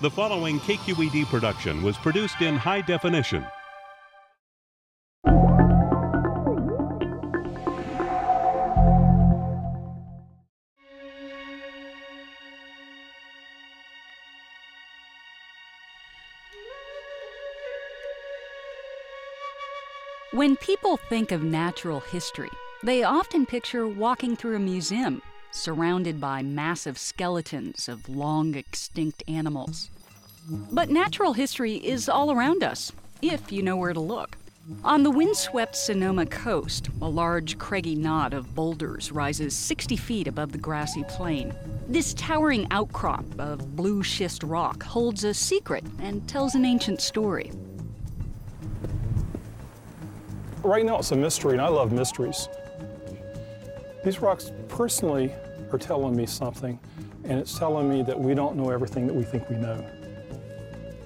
The following KQED production was produced in high definition. When people think of natural history, they often picture walking through a museum surrounded by massive skeletons of long extinct animals. But natural history is all around us, if you know where to look. On the windswept Sonoma coast, a large craggy knot of boulders rises 60 feet above the grassy plain. This towering outcrop of blue schist rock holds a secret and tells an ancient story. Right now it's a mystery, and I love mysteries. These rocks personally are telling me something, and it's telling me that we don't know everything that we think we know.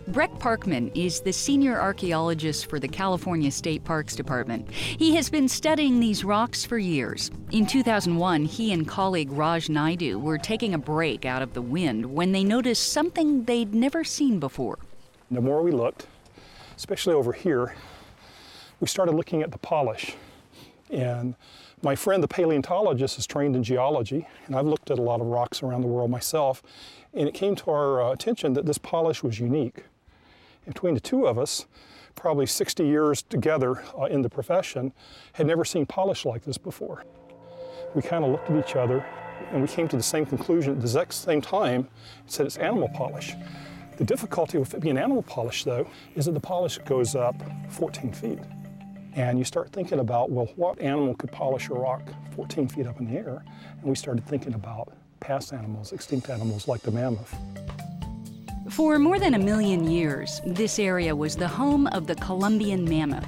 Breck Parkman is the senior archaeologist for the California State Parks Department. He has been studying these rocks for years. In 2001, he and colleague Raj Naidu were taking a break out of the wind when they noticed something they'd never seen before. The more we looked, especially over here, we started looking at the polish. And my friend, the paleontologist, is trained in geology, and I've looked at a lot of rocks around the world myself, and it came to our uh, attention that this polish was unique. Between the two of us, probably 60 years together uh, in the profession, had never seen polish like this before. We kind of looked at each other, and we came to the same conclusion at the exact same time, said it's animal polish. The difficulty with it being animal polish, though, is that the polish goes up 14 feet. And you start thinking about, well, what animal could polish a rock 14 feet up in the air? And we started thinking about past animals, extinct animals like the mammoth. For more than a million years, this area was the home of the Columbian mammoth.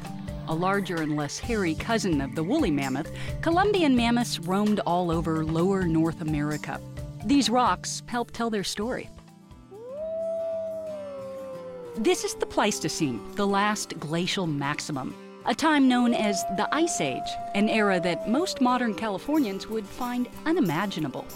A larger and less hairy cousin of the woolly mammoth, Columbian mammoths roamed all over lower North America. These rocks help tell their story. This is the Pleistocene, the last glacial maximum a time known as the Ice Age, an era that most modern Californians would find unimaginable.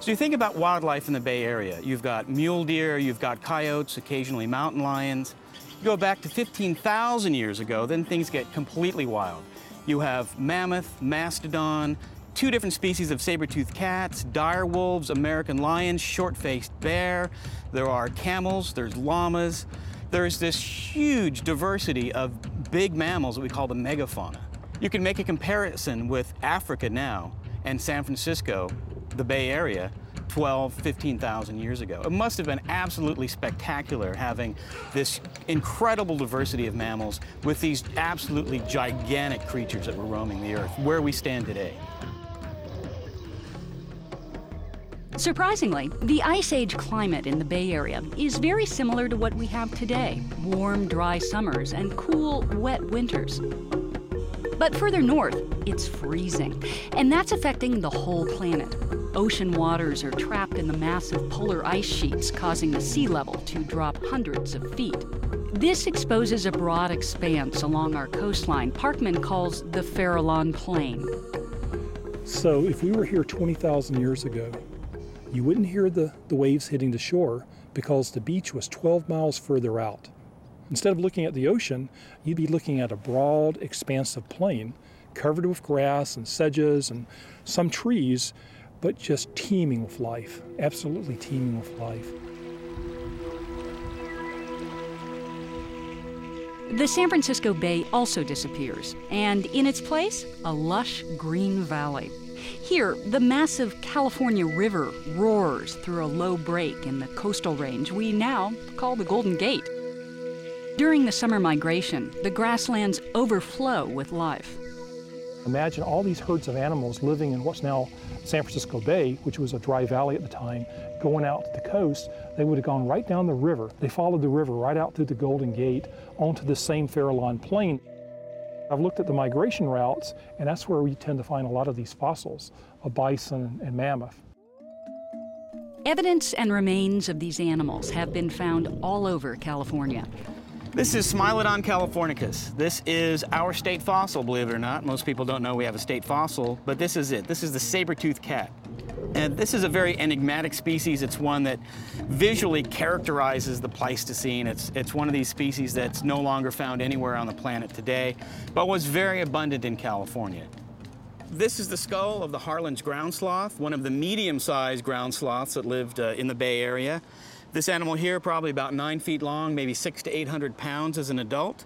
So you think about wildlife in the Bay Area. You've got mule deer, you've got coyotes, occasionally mountain lions. You go back to 15,000 years ago, then things get completely wild. You have mammoth, mastodon, two different species of saber-toothed cats, dire wolves, American lions, short-faced bear. There are camels, there's llamas there's this huge diversity of big mammals that we call the megafauna. You can make a comparison with Africa now and San Francisco, the Bay Area, 12, 15,000 years ago. It must have been absolutely spectacular having this incredible diversity of mammals with these absolutely gigantic creatures that were roaming the earth, where we stand today. Surprisingly, the Ice Age climate in the Bay Area is very similar to what we have today warm, dry summers and cool, wet winters. But further north, it's freezing, and that's affecting the whole planet. Ocean waters are trapped in the massive polar ice sheets, causing the sea level to drop hundreds of feet. This exposes a broad expanse along our coastline Parkman calls the Farallon Plain. So, if we were here 20,000 years ago, you wouldn't hear the, the waves hitting the shore because the beach was 12 miles further out. Instead of looking at the ocean, you'd be looking at a broad, expansive plain covered with grass and sedges and some trees, but just teeming with life, absolutely teeming with life. The San Francisco Bay also disappears, and in its place, a lush green valley. Here, the massive California River roars through a low break in the coastal range we now call the Golden Gate. During the summer migration, the grasslands overflow with life. Imagine all these herds of animals living in what's now San Francisco Bay, which was a dry valley at the time, going out to the coast. They would have gone right down the river. They followed the river right out through the Golden Gate onto the same Farallon Plain. I've looked at the migration routes, and that's where we tend to find a lot of these fossils of bison and mammoth. Evidence and remains of these animals have been found all over California. This is Smilodon californicus. This is our state fossil, believe it or not. Most people don't know we have a state fossil, but this is it. This is the saber-toothed cat. And this is a very enigmatic species. It's one that visually characterizes the Pleistocene. It's, it's one of these species that's no longer found anywhere on the planet today, but was very abundant in California. This is the skull of the Harlan's ground sloth, one of the medium-sized ground sloths that lived uh, in the Bay Area. This animal here, probably about nine feet long, maybe six to 800 pounds as an adult.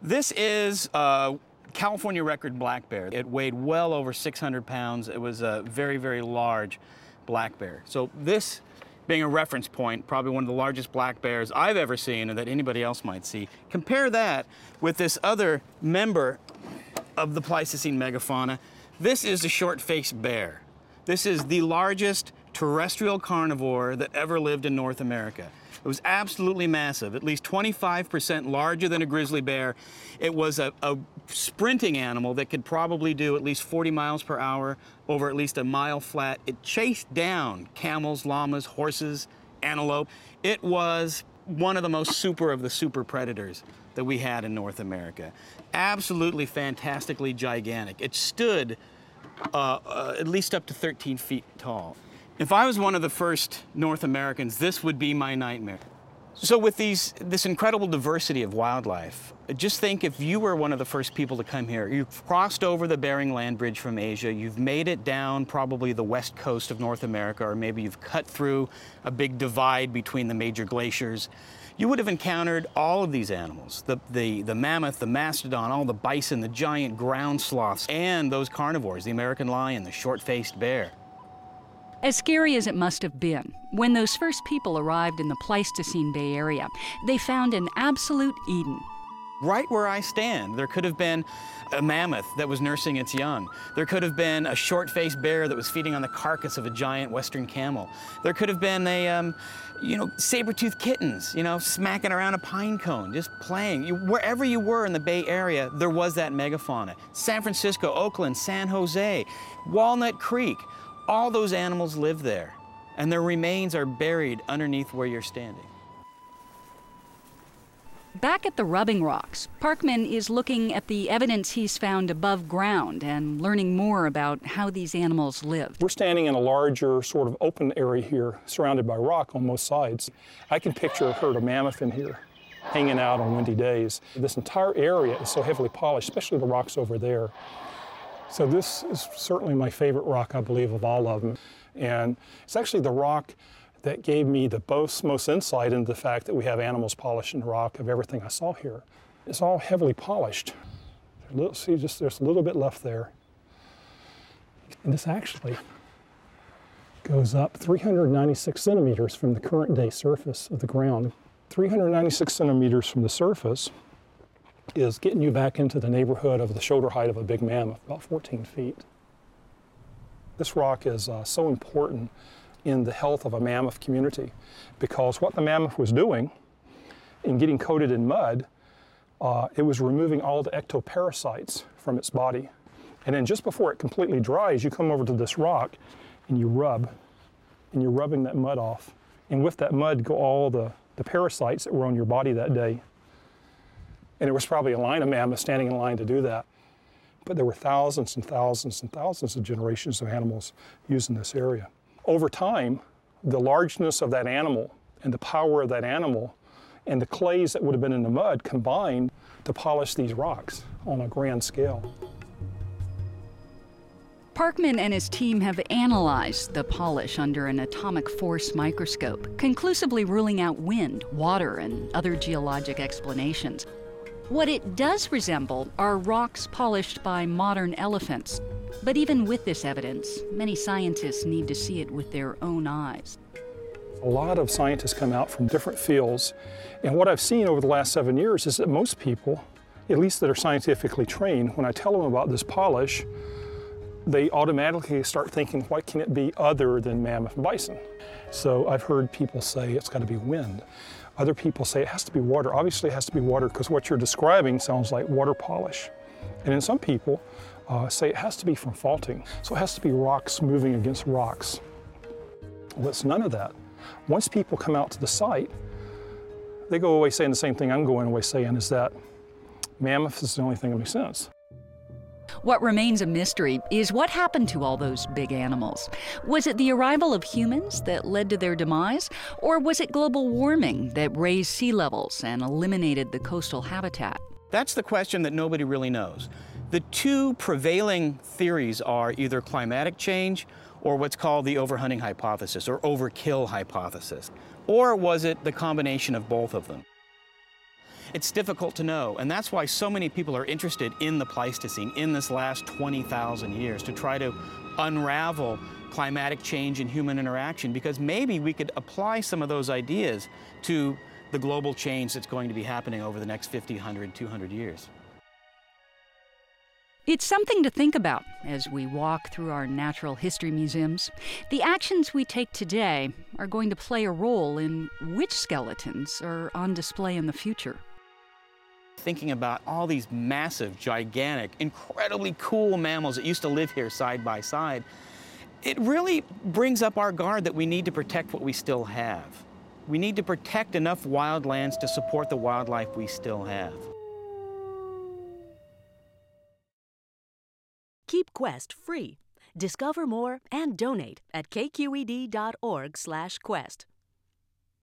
This is a California record black bear. It weighed well over 600 pounds. It was a very, very large black bear. So this being a reference point, probably one of the largest black bears I've ever seen or that anybody else might see. Compare that with this other member of the Pleistocene megafauna. This is the short-faced bear. This is the largest terrestrial carnivore that ever lived in North America. It was absolutely massive, at least 25% larger than a grizzly bear. It was a, a, sprinting animal that could probably do at least 40 miles per hour over at least a mile flat. It chased down camels, llamas, horses, antelope. It was one of the most super of the super predators that we had in North America. Absolutely fantastically gigantic. It stood uh, uh, at least up to 13 feet tall. If I was one of the first North Americans, this would be my nightmare. So with these, this incredible diversity of wildlife, just think if you were one of the first people to come here, you've crossed over the Bering Land Bridge from Asia, you've made it down probably the west coast of North America, or maybe you've cut through a big divide between the major glaciers, you would have encountered all of these animals, the, the, the mammoth, the mastodon, all the bison, the giant ground sloths, and those carnivores, the American lion, the short-faced bear. As scary as it must have been, when those first people arrived in the Pleistocene Bay Area, they found an absolute Eden. Right where I stand, there could have been a mammoth that was nursing its young. There could have been a short-faced bear that was feeding on the carcass of a giant western camel. There could have been a, um, you know, saber-toothed kittens, you know, smacking around a pine cone, just playing. You, wherever you were in the Bay Area, there was that megafauna. San Francisco, Oakland, San Jose, Walnut Creek, all those animals live there, and their remains are buried underneath where you're standing. Back at the rubbing rocks, Parkman is looking at the evidence he's found above ground and learning more about how these animals live. We're standing in a larger sort of open area here, surrounded by rock on most sides. I can picture a herd of mammoth in here, hanging out on windy days. This entire area is so heavily polished, especially the rocks over there. So this is certainly my favorite rock, I believe, of all of them. And it's actually the rock that gave me the most, most insight into the fact that we have animals polishing rock of everything I saw here. It's all heavily polished. Little, see, just there's a little bit left there. And this actually goes up 396 centimeters from the current day surface of the ground. 396 centimeters from the surface is getting you back into the neighborhood of the shoulder height of a big mammoth, about 14 feet. This rock is uh, so important in the health of a mammoth community because what the mammoth was doing in getting coated in mud, uh, it was removing all the ectoparasites from its body. And then just before it completely dries, you come over to this rock and you rub, and you're rubbing that mud off. And with that mud go all the, the parasites that were on your body that day. And there was probably a line of mammoths standing in line to do that. But there were thousands and thousands and thousands of generations of animals using this area over time, the largeness of that animal and the power of that animal and the clays that would have been in the mud combined to polish these rocks on a grand scale. Parkman and his team have analyzed the polish under an atomic force microscope, conclusively ruling out wind, water, and other geologic explanations. What it does resemble are rocks polished by modern elephants, but even with this evidence, many scientists need to see it with their own eyes. A lot of scientists come out from different fields, and what I've seen over the last seven years is that most people, at least that are scientifically trained, when I tell them about this polish, they automatically start thinking, what can it be other than mammoth bison? So I've heard people say it's got to be wind. Other people say it has to be water. Obviously, it has to be water because what you're describing sounds like water polish. And in some people, uh, say it has to be from faulting. So it has to be rocks moving against rocks. Well, it's none of that. Once people come out to the site, they go away saying the same thing I'm going away saying is that mammoth is the only thing that makes sense. What remains a mystery is what happened to all those big animals. Was it the arrival of humans that led to their demise, or was it global warming that raised sea levels and eliminated the coastal habitat? That's the question that nobody really knows. The two prevailing theories are either climatic change or what's called the overhunting hypothesis or overkill hypothesis. Or was it the combination of both of them? It's difficult to know, and that's why so many people are interested in the Pleistocene in this last 20,000 years to try to unravel climatic change and human interaction because maybe we could apply some of those ideas to the global change that's going to be happening over the next 50, 100, 200 years. It's something to think about as we walk through our natural history museums. The actions we take today are going to play a role in which skeletons are on display in the future. Thinking about all these massive, gigantic, incredibly cool mammals that used to live here side by side, it really brings up our guard that we need to protect what we still have. We need to protect enough wildlands to support the wildlife we still have. Keep Quest free. Discover more and donate at kqed.org/quest.